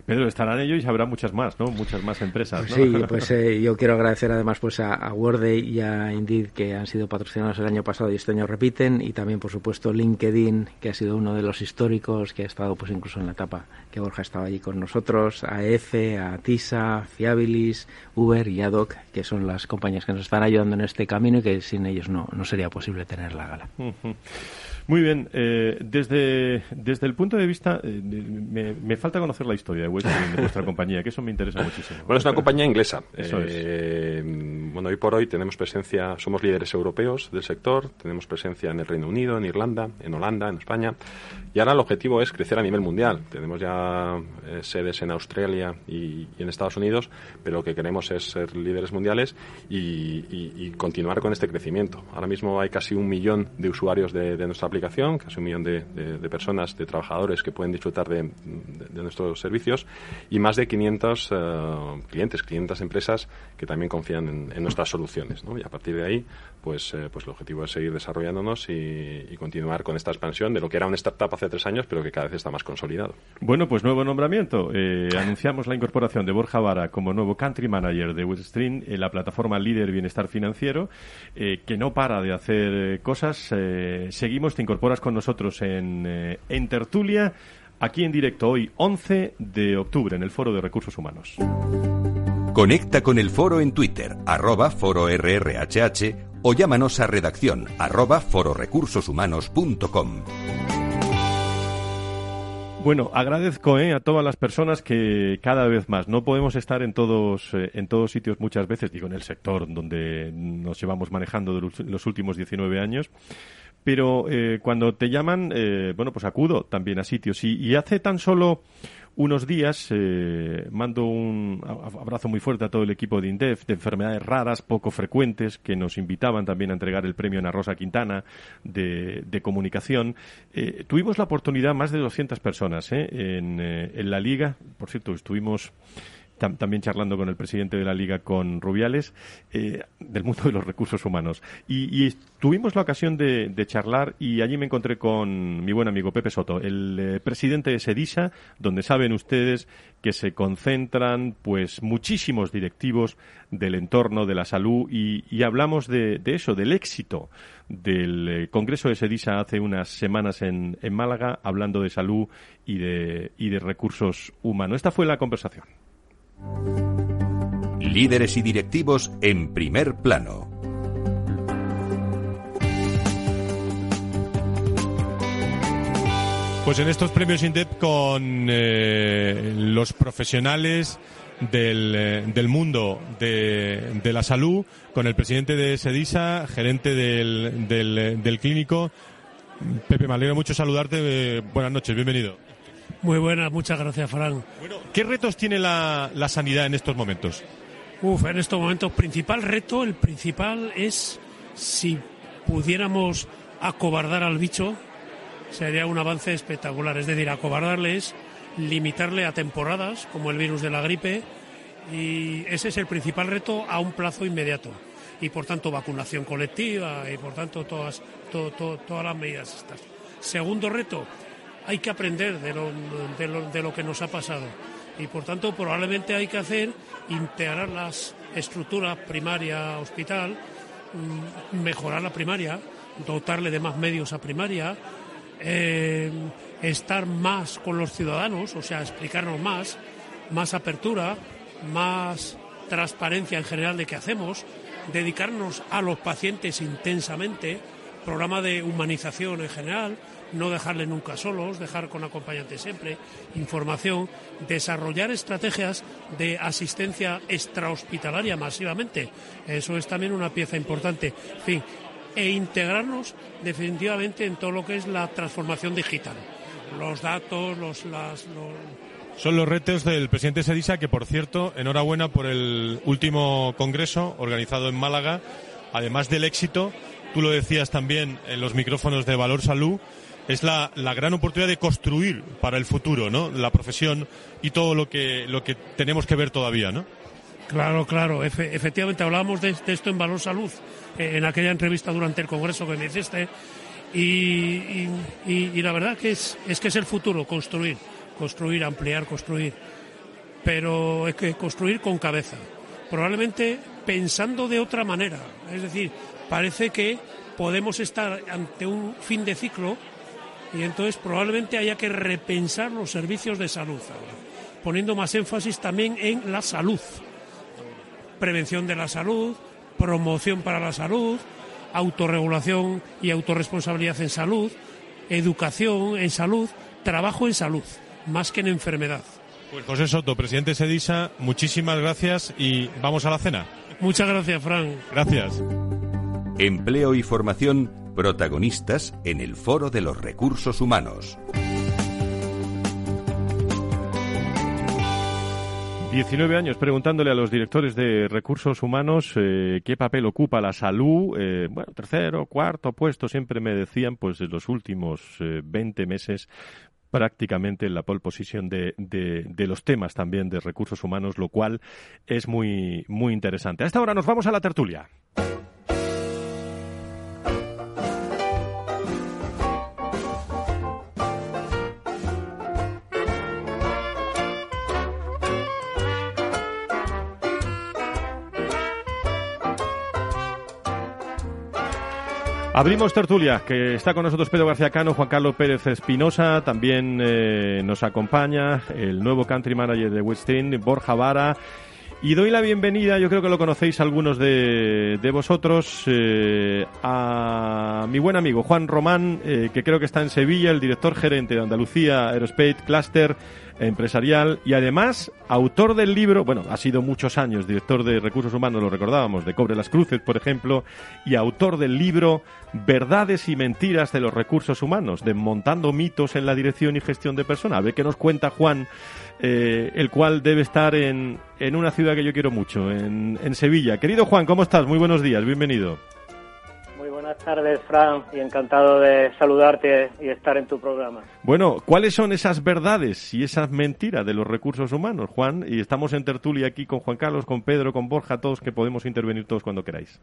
Pedro, estarán ellos y habrá muchas más, ¿no? Muchas más empresas. Sí, pues eh, yo quiero agradecer además pues a, a Worday y a Indeed que han sido patrocinados el año pasado y este año repiten y también por supuesto LinkedIn, que ha sido uno de los históricos, que ha estado pues incluso en la etapa que Borja estaba allí con nosotros, a EFE, a TISA, Fiabilis, Uber y Adoc, que son las compañías que nos están ayudando en este camino y que sin ellos no, no sería posible tener la gala. Muy bien, eh, desde, desde el punto de vista, eh, me, falta conocer la historia de, vuestra, compañía, que eso me interesa muchísimo. Bueno, es una compañía inglesa. Eh, bueno, hoy por hoy tenemos presencia, somos líderes europeos del sector, tenemos presencia en el Reino Unido, en Irlanda, en Holanda, en España, y ahora el objetivo es crecer a nivel mundial. Tenemos ya sedes en Australia y, en Estados Unidos, pero lo que queremos es ser líderes mundiales y, continuar con este crecimiento. Ahora mismo hay casi un millón de usuarios de, nuestra aplicación, casi un millón de, personas, de trabajadores que pueden disfrutar de, nuestros servicios y más de 500 eh, clientes, 500 empresas que también confían en, nuestras soluciones. Y a partir de ahí, pues, eh, pues el objetivo es seguir desarrollándonos y, continuar con esta expansión de lo que era una startup tres años, pero que cada vez está más consolidado. Bueno, pues nuevo nombramiento. Eh, anunciamos la incorporación de Borja Vara como nuevo Country Manager de Weststream, en la plataforma líder bienestar financiero, que no para de hacer cosas. seguimos incorporas con nosotros en, eh, en Tertulia, aquí en directo hoy, 11 de octubre, en el Foro de Recursos Humanos. Conecta con el foro en Twitter, arroba foro RRHH, o llámanos a redacción, arroba fororecursoshumanos.com. Bueno, agradezco ¿eh? a todas las personas que cada vez más no podemos estar en todos eh, en todos sitios muchas veces, digo en el sector donde nos llevamos manejando de los últimos 19 años, pero eh, cuando te llaman, eh, bueno, pues acudo también a sitios y, y hace tan solo unos días eh, mando un abrazo muy fuerte a todo el equipo de INDEF de enfermedades raras, poco frecuentes, que nos invitaban también a entregar el premio Ana Rosa Quintana de, comunicación. Eh, tuvimos la oportunidad, más de 200 personas eh, en, en la liga, por cierto, estuvimos también charlando con el presidente de la Liga, con Rubiales, eh, del mundo de los recursos humanos. Y, tuvimos la ocasión de, charlar y allí me encontré con mi buen amigo Pepe Soto, el eh, presidente de Sedisa, donde saben ustedes que se concentran pues muchísimos directivos del entorno de la salud y, hablamos de, eso, del éxito del eh, Congreso de Sedisa hace unas semanas en, en Málaga, hablando de salud y de, y de recursos humanos. Esta fue la conversación. Líderes y directivos en primer plano. Pues en estos premios INDEP con eh, los profesionales del, eh, del mundo de, de, la salud, con el presidente de SEDISA, gerente del, del, clínico. Pepe, me alegra mucho saludarte. buenas noches, bienvenido. Muy buenas, muchas gracias, Fran. Bueno, ¿qué retos tiene la, la sanidad en estos momentos? Uf, en estos momentos, principal reto, el principal es si pudiéramos acobardar al bicho, sería un avance espectacular. Es decir, acobardarle es limitarle a temporadas, como el virus de la gripe, y ese es el principal reto a un plazo inmediato. Y por tanto, vacunación colectiva y por tanto, todas, todas las medidas estas. Segundo reto, hay que aprender de lo, de lo, de lo que nos ha pasado. Y por tanto probablemente hay que hacer integrar las estructuras primaria hospital mm, mejorar la primaria dotarle de más medios a primaria eh, estar más con los ciudadanos o sea explicarnos más más apertura más transparencia en general de qué hacemos dedicarnos a los pacientes intensamente programa de humanización en general no dejarle nunca solos, dejar con acompañante siempre, información, desarrollar estrategias de asistencia extrahospitalaria masivamente. Eso es también una pieza importante. En fin, e integrarnos definitivamente en todo lo que es la transformación digital. Los datos, los, las, Son los retos del presidente Sedisa, que por cierto, enhorabuena por el último congreso organizado en Málaga. Además del éxito, tú lo decías también en los micrófonos de Valor Salud, es la, la, gran oportunidad de construir para el futuro, ¿no? La profesión y todo lo que, lo que tenemos que ver todavía, ¿no? Claro, claro. efectivamente, hablábamos de, esto en Valor Salud, eh, en aquella entrevista durante el Congreso que me hiciste. Y, y, la verdad que es, es que es el futuro, construir, construir, ampliar, construir. Pero es que construir con cabeza. Probablemente pensando de otra manera. Es decir, parece que podemos estar ante un fin de ciclo y entonces probablemente haya que repensar los servicios de salud poniendo más énfasis también en la salud, prevención de la salud, promoción para la salud, autorregulación y autorresponsabilidad en salud, educación en salud, trabajo en salud, más que en enfermedad. Pues José Soto, presidente Sedisa, muchísimas gracias y vamos a la cena. Muchas gracias, Fran. Gracias. Empleo y formación protagonistas en el Foro de los Recursos Humanos. 19 años preguntándole a los directores de recursos humanos eh, qué papel ocupa la salud. Eh, bueno, tercero, cuarto puesto, siempre me decían, pues en los últimos 20 eh, meses prácticamente en la pole position de, de, de, los temas también de recursos humanos, lo cual es muy, muy interesante. A esta hora nos vamos a la tertulia. Abrimos tertulia, que está con nosotros Pedro García Cano, Juan Carlos Pérez Espinosa, también eh, nos acompaña el nuevo country manager de Westin, Borja Vara. Y doy la bienvenida, yo creo que lo conocéis algunos de, de vosotros, eh, a mi buen amigo Juan Román, eh, que creo que está en Sevilla, el director gerente de Andalucía Aerospace Cluster empresarial y además autor del libro, bueno, ha sido muchos años director de recursos humanos, lo recordábamos, de Cobre las Cruces, por ejemplo, y autor del libro Verdades y mentiras de los recursos humanos, desmontando mitos en la dirección y gestión de personas. A ver qué nos cuenta Juan, eh, el cual debe estar en, en una ciudad que yo quiero mucho, en, en Sevilla. Querido Juan, ¿cómo estás? Muy buenos días, bienvenido. Buenas tardes, Fran, y encantado de saludarte y estar en tu programa. Bueno, ¿cuáles son esas verdades y esas mentiras de los recursos humanos, Juan? Y estamos en tertulia aquí con Juan Carlos, con Pedro, con Borja, todos que podemos intervenir todos cuando queráis.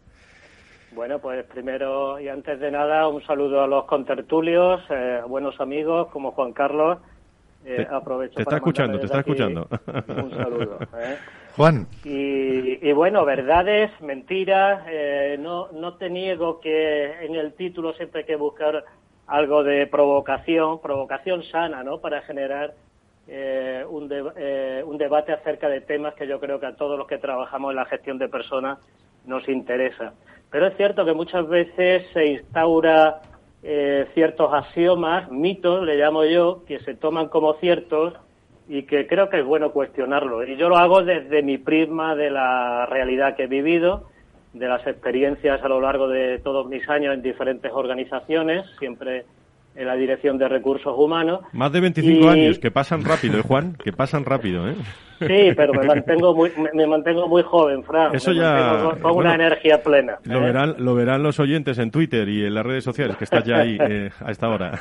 Bueno, pues primero y antes de nada, un saludo a los contertulios, eh, buenos amigos como Juan Carlos. Eh, aprovecho te está escuchando, te está escuchando. Un saludo. ¿eh? Juan. Y, bueno, verdades, mentiras. Eh, no, no te niego que en el título siempre hay que buscar algo de provocación, provocación sana, ¿no? Para generar eh, un, eh, un debate acerca de temas que yo creo que a todos los que trabajamos en la gestión de personas nos interesa. Pero es cierto que muchas veces se instaura ciertos axiomas, mitos, le llamo yo, que se toman como ciertos y que creo que es bueno cuestionarlo. Y yo lo hago desde mi prisma de la realidad que he vivido, de las experiencias a lo largo de todos mis años en diferentes organizaciones, siempre en la dirección de recursos humanos. Más de 25 años, que pasan rápido, ¿eh, Juan? Que pasan rápido, ¿eh? Sí, pero me mantengo muy, me, mantengo muy joven, Fran. Eso ya... Con, una energía plena. Lo, ¿eh? verán, lo verán los oyentes en Twitter y en las redes sociales, que estás ya ahí eh, a esta hora.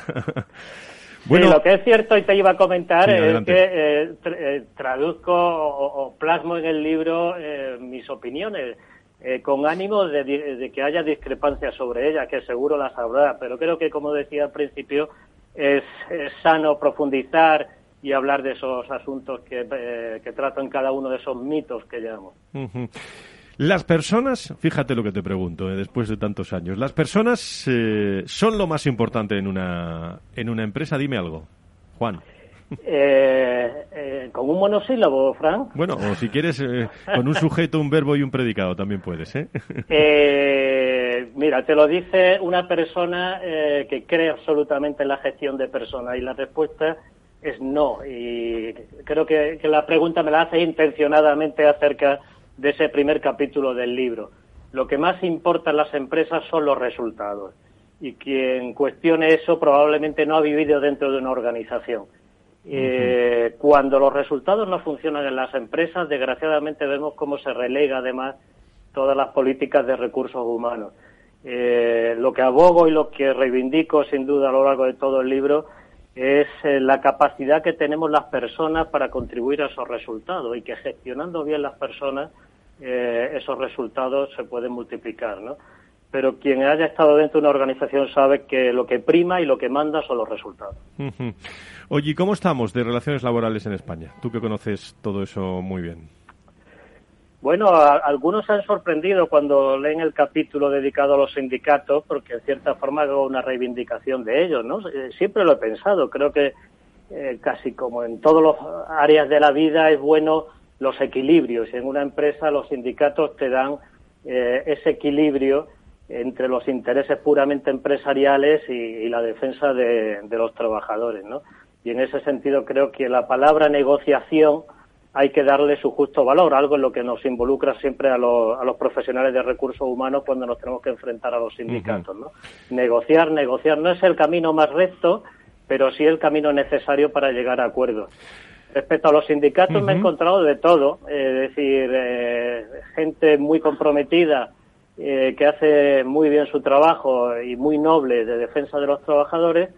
Bueno, lo que es cierto y te iba a comentar es que eh, eh, traduzco o, plasmo en el libro eh, mis opiniones con ánimo de, que haya discrepancias sobre ellas, que seguro las habrá, pero creo que, como decía al principio, es, sano profundizar y hablar de esos asuntos que, que tratan cada uno de esos mitos que llamo. Las personas, fíjate lo que te pregunto, eh, después de tantos años, las personas eh, son lo más importante en una, en una empresa. Dime algo, Juan. Eh, con un monosílabo, Frank. Bueno, o si quieres, con un sujeto, un verbo y un predicado también puedes, ¿eh? mira, te lo dice una persona que cree absolutamente en la gestión de personas y la respuesta es no. Y creo que, que la pregunta me la hace intencionadamente acerca de ese primer capítulo del libro. Lo que más importa en las empresas son los resultados. Y quien cuestione eso probablemente no ha vivido dentro de una organización. Eh, cuando los resultados no funcionan en las empresas, desgraciadamente vemos cómo se relega además todas las políticas de recursos humanos. Eh, lo que abogo y lo que reivindico sin duda a lo largo de todo el libro es eh, la capacidad que tenemos las personas para contribuir a esos resultados y que gestionando bien las personas eh, esos resultados se pueden multiplicar, ¿no? Pero quien haya estado dentro de una organización sabe que lo que prima y lo que manda son los resultados. Oye, ¿cómo estamos de relaciones laborales en España? Tú que conoces todo eso muy bien. Bueno, algunos se han sorprendido cuando leen el capítulo dedicado a los sindicatos, porque en cierta forma hago una reivindicación de ellos, ¿no? Eh, siempre lo he pensado. Creo que eh, casi como en todas las áreas de la vida es bueno los equilibrios. Y en una empresa los sindicatos te dan eh, ese equilibrio entre los intereses puramente empresariales y, la defensa de, los trabajadores, ¿no? Y en ese sentido creo que la palabra negociación hay que darle su justo valor, algo en lo que nos involucra siempre a, los profesionales de recursos humanos cuando nos tenemos que enfrentar a los sindicatos, ¿no? Negociar, negociar no es el camino más recto, pero sí el camino necesario para llegar a acuerdos. Respecto a los sindicatos me he encontrado de todo, es decir, eh, gente muy comprometida eh, que hace muy bien su trabajo y muy noble de defensa de los trabajadores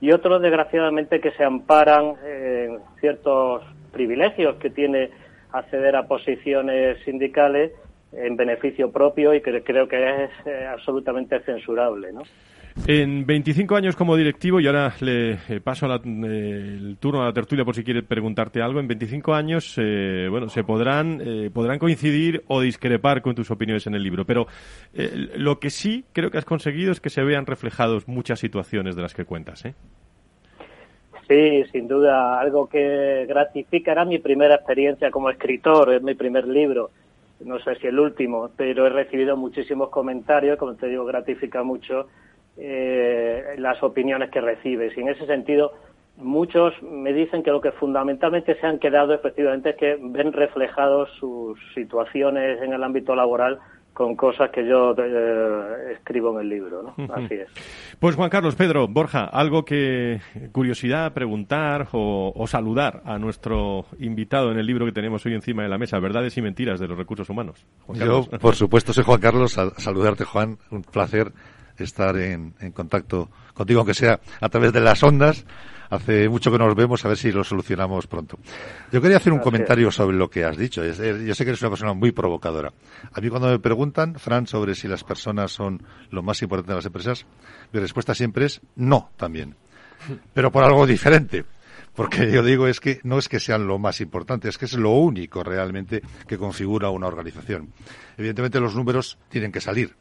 y otros desgraciadamente que se amparan en ciertos privilegios que tiene acceder a posiciones sindicales en beneficio propio y que creo que es eh, absolutamente censurable, ¿no? En 25 años como directivo, y ahora le eh, paso eh, el turno a la tertulia por si quiere preguntarte algo, en 25 años, eh, bueno, se podrán, podrán coincidir o discrepar con tus opiniones en el libro, pero lo que sí creo que has conseguido es que se vean reflejados muchas situaciones de las que cuentas, ¿eh? Sí, sin duda, algo que gratifica. Era mi primera experiencia como escritor, es mi primer libro, no sé si el último, pero he recibido muchísimos comentarios, como te digo, gratifica mucho eh, las opiniones que recibes. Y en ese sentido, muchos me dicen que lo que fundamentalmente se han quedado efectivamente es que ven reflejados sus situaciones en el ámbito laboral con cosas que yo eh, escribo en el libro, ¿no? Así es. Pues Juan Carlos, Pedro, Borja, algo que curiosidad, preguntar o, saludar a nuestro invitado en el libro que tenemos hoy encima de la mesa, Verdades y Mentiras de los Recursos Humanos. yo, por supuesto, soy Juan Carlos, saludarte Juan, un placer estar en, en contacto contigo, aunque sea a través de las ondas hace mucho que nos vemos, a ver si lo solucionamos pronto. Yo quería hacer un comentario sobre lo que has dicho. Yo sé que eres una persona muy provocadora. A mí cuando me preguntan, Fran, sobre si las personas son lo más importante de las empresas, mi respuesta siempre es no también. Pero por algo diferente. Porque yo digo es que no es que sean lo más importante, es que es lo único realmente que configura una organización. Evidentemente los números tienen que salir,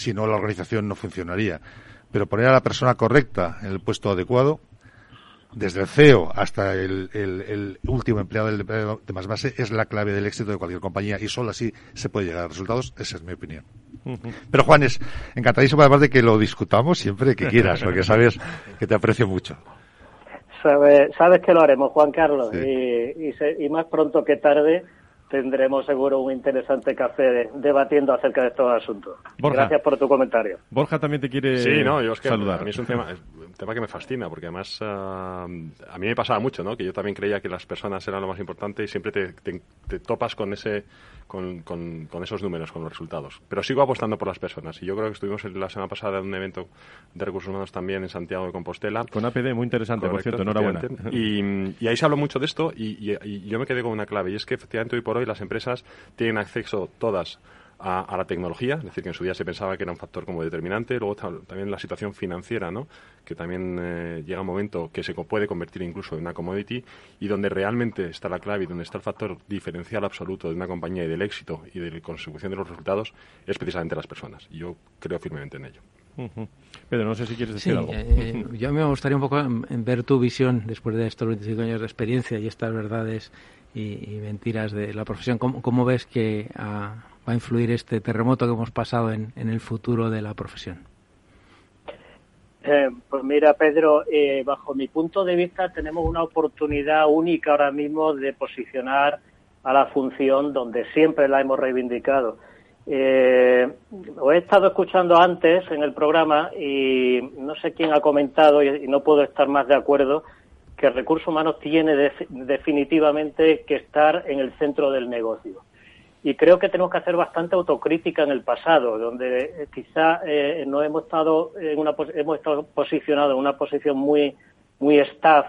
si no la organización no funcionaría. Pero poner a la persona correcta en el puesto adecuado desde el CEO hasta el, último empleado de más base es la clave del éxito de cualquier compañía y solo así se puede llegar a resultados. Esa es mi opinión. Pero Juanes, encantadísimo además de que lo discutamos siempre que quieras, porque sabes que te aprecio mucho. Sabes, sabes que lo haremos, Juan Carlos, y, y más pronto que tarde tendremos seguro un interesante café debatiendo acerca de estos asuntos. Gracias por tu comentario. Borja también te quiere sí, no, yo es que saludar. A mí es un tema, un tema que me fascina, porque además ah, a mí me pasaba mucho, ¿no? Que yo también creía que las personas eran lo más importante y siempre te, topas con ese con, con, esos números, con los resultados. Pero sigo apostando por las personas y yo creo que estuvimos la semana pasada en un evento de recursos humanos también en Santiago de Compostela. Con APD, muy interesante, por cierto, enhorabuena. Y, ahí se habló mucho de esto y, y, yo me quedé con una clave y es que efectivamente hoy por hoy las empresas tienen acceso todas a, la tecnología, es decir, que en su día se pensaba que era un factor como determinante, luego también la situación financiera, ¿no? que también eh, llega un momento que se puede convertir incluso en una commodity y donde realmente está la clave y donde está el factor diferencial absoluto de una compañía y del éxito y de la consecución de los resultados es precisamente las personas. Y yo creo firmemente en ello. Pedro, no sé si quieres decir algo. Eh, yo me gustaría un poco en, ver tu visión después de estos 25 años de experiencia y estas verdades y, mentiras de la profesión. ¿Cómo, ves que va a influir este terremoto que hemos pasado en, el futuro de la profesión? Eh, pues mira, Pedro, eh, bajo mi punto de vista tenemos una oportunidad única ahora mismo de posicionar a la función donde siempre la hemos reivindicado. Eh, he estado escuchando antes en el programa y no sé quién ha comentado y no puedo estar más de acuerdo que recursos humanos tiene definitivamente que estar en el centro del negocio. Y creo que tenemos que hacer bastante autocrítica en el pasado, donde eh, quizá eh, no hemos estado en una hemos estado posicionados en una posición muy muy staff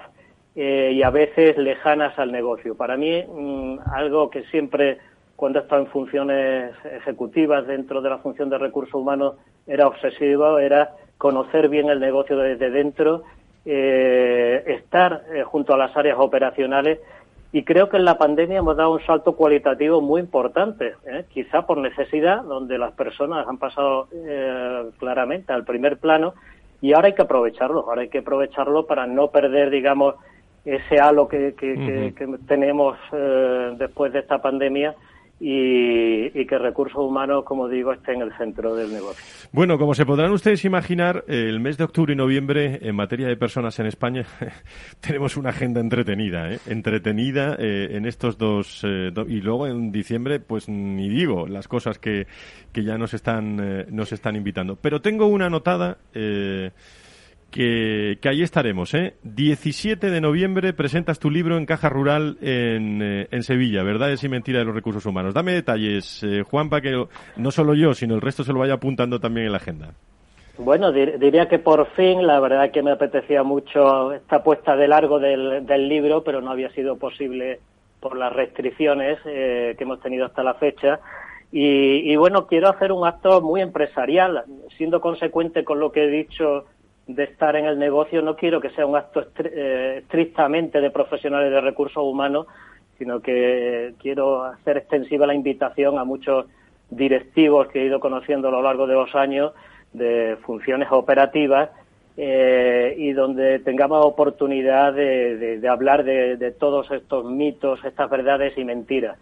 eh, y a veces lejanas al negocio. Para mí mm, algo que siempre cuando he estado en funciones ejecutivas dentro de la función de recursos humanos era obsesivo, era conocer bien el negocio desde dentro eh, estar eh, junto a las áreas operacionales y creo que en la pandemia hemos dado un salto cualitativo muy importante, ¿eh? quizá por necesidad, donde las personas han pasado claramente al primer plano y ahora hay que aprovecharlo, ahora hay que aprovecharlo para no perder, digamos, ese halo que, que tenemos después de esta pandemia y, que recursos humanos, como digo, esté en el centro del negocio. Bueno, como se podrán ustedes imaginar, el mes de octubre y noviembre, en materia de personas en España, tenemos una agenda entretenida, ¿eh? entretenida eh, en estos dos, eh, y luego en diciembre, pues ni digo las cosas que, que ya nos están, nos están invitando. Pero tengo una anotada que, que ahí estaremos. ¿eh? 17 de noviembre presentas tu libro en Caja Rural en, eh, en Sevilla, Verdades y Mentiras de los Recursos Humanos. Dame detalles, eh, Juan, para que no solo yo, sino el resto se lo vaya apuntando también en la agenda. Bueno, diría que por fin, la verdad que me apetecía mucho esta puesta de largo del, libro, pero no había sido posible por las restricciones eh, que hemos tenido hasta la fecha. Y, y, bueno, quiero hacer un acto muy empresarial, siendo consecuente con lo que he dicho de estar en el negocio, no quiero que sea un acto eh, estrictamente de profesionales de recursos humanos, sino que quiero hacer extensiva la invitación a muchos directivos que he ido conociendo a lo largo de los años de funciones operativas eh, y donde tengamos oportunidad de, hablar de, todos estos mitos, estas verdades y mentiras.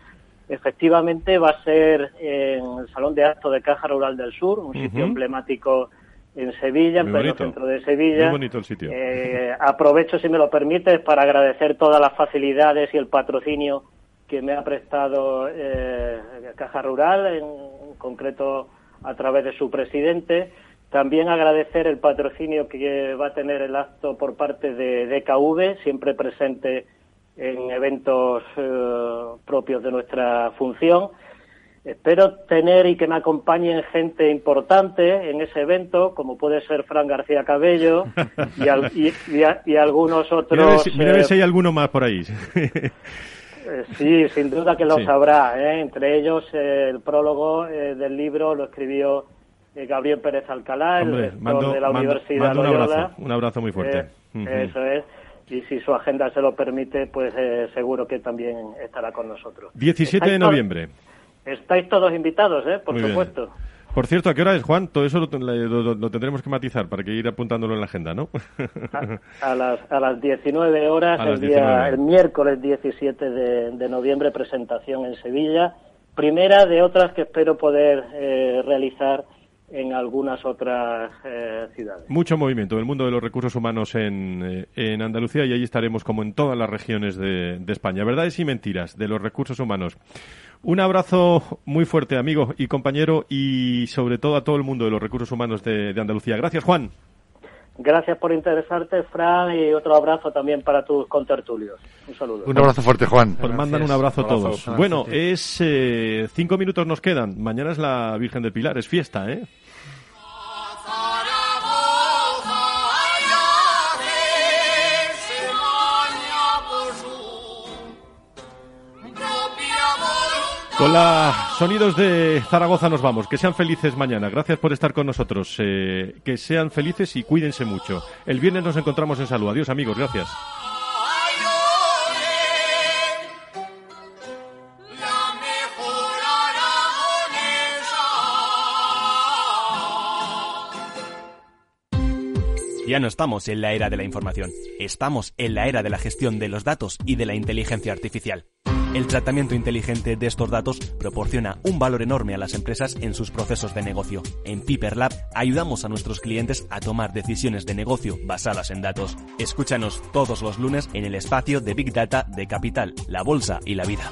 Efectivamente va a ser en el Salón de Actos de Caja Rural del Sur, un sitio emblemático en Sevilla, en pleno centro de Sevilla. Muy bonito el sitio. Eh, aprovecho, si me lo permites, para agradecer todas las facilidades y el patrocinio que me ha prestado eh, Caja Rural, en concreto a través de su presidente. También agradecer el patrocinio que va a tener el acto por parte de DKV, siempre presente en eventos eh, propios de nuestra función. Espero tener y que me acompañen gente importante en ese evento, como puede ser Fran García Cabello y, algunos otros. Mira, ver si, hay alguno más por ahí. Eh, sí, sin duda que lo sabrá. ¿eh? Entre ellos, el prólogo del libro lo escribió Gabriel Pérez Alcalá, el rector de la Universidad un abrazo, un abrazo muy fuerte. Eso es y si su agenda se lo permite, pues eh, seguro que también estará con nosotros. 17 de noviembre. Estáis todos invitados, ¿eh? Por supuesto. Por cierto, ¿a qué hora es, Juan? Todo eso lo, tendremos que matizar para que ir apuntándolo en la agenda, ¿no? a, las, a las 19 horas, el, día, el miércoles 17 de, noviembre, presentación en Sevilla. Primera de otras que espero poder eh, realizar en algunas otras eh, ciudades. Mucho movimiento del mundo de los recursos humanos en, eh, en Andalucía y allí estaremos como en todas las regiones de, de, España. Verdades y mentiras de los recursos humanos. Un abrazo muy fuerte, amigo y compañero, y sobre todo a todo el mundo de los recursos humanos de, de Andalucía. Gracias, Juan. Gracias por interesarte, Fran, y otro abrazo también para tus contertulios. Un saludo. Un abrazo fuerte, Juan. Pues mandan un abrazo a todos. bueno, es eh, cinco minutos nos quedan. Mañana es la Virgen del Pilar, es fiesta, ¿eh? Con los sonidos de Zaragoza nos vamos. Que sean felices mañana. Gracias por estar con nosotros. Eh, que sean felices y cuídense mucho. El viernes nos encontramos en salud. Adiós amigos. Gracias. Ya no estamos en la era de la información, estamos en la era de la gestión de los datos y de la inteligencia artificial. El tratamiento inteligente de estos datos proporciona un valor enorme a las empresas en sus procesos de negocio. En Piper Lab ayudamos a nuestros clientes a tomar decisiones de negocio basadas en datos. Escúchanos todos los lunes en el espacio de Big Data de Capital, la Bolsa y la Vida.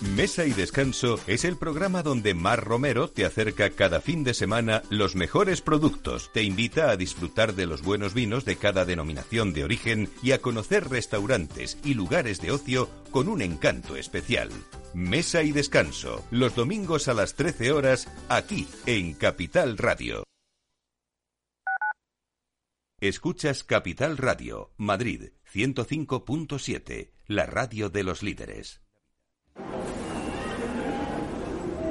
Mesa y Descanso es el programa donde Mar Romero te acerca cada fin de semana los mejores productos, te invita a disfrutar de los buenos vinos de cada denominación de origen y a conocer restaurantes y lugares de ocio con un encanto especial. Mesa y Descanso, los domingos a las 13 horas, aquí en Capital Radio. Escuchas Capital Radio, Madrid 105.7, la radio de los líderes.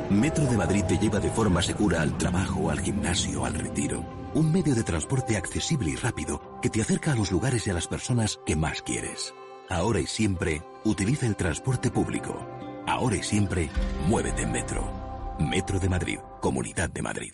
Metro de Madrid te lleva de forma segura al trabajo, al gimnasio, al retiro. Un medio de transporte accesible y rápido que te acerca a los lugares y a las personas que más quieres. Ahora y siempre, utiliza el transporte público. Ahora y siempre, muévete en Metro. Metro de Madrid, Comunidad de Madrid.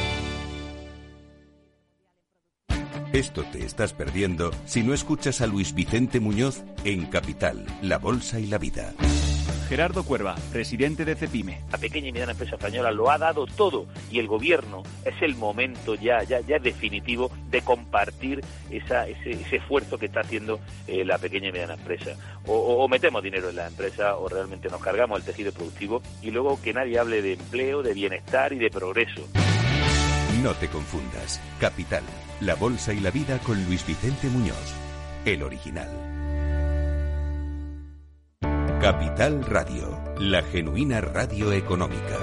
Esto te estás perdiendo si no escuchas a Luis Vicente Muñoz en Capital, La Bolsa y la Vida. Gerardo Cuerva, presidente de CEPIME. La pequeña y mediana empresa española lo ha dado todo y el gobierno es el momento ya, ya, ya definitivo de compartir esa, ese, esfuerzo que está haciendo eh, la pequeña y mediana empresa. O, metemos dinero en la empresa o realmente nos cargamos el tejido productivo y luego que nadie hable de empleo, de bienestar y de progreso. No te confundas. Capital, la bolsa y la vida con Luis Vicente Muñoz, el original. Capital Radio, la genuina radio económica.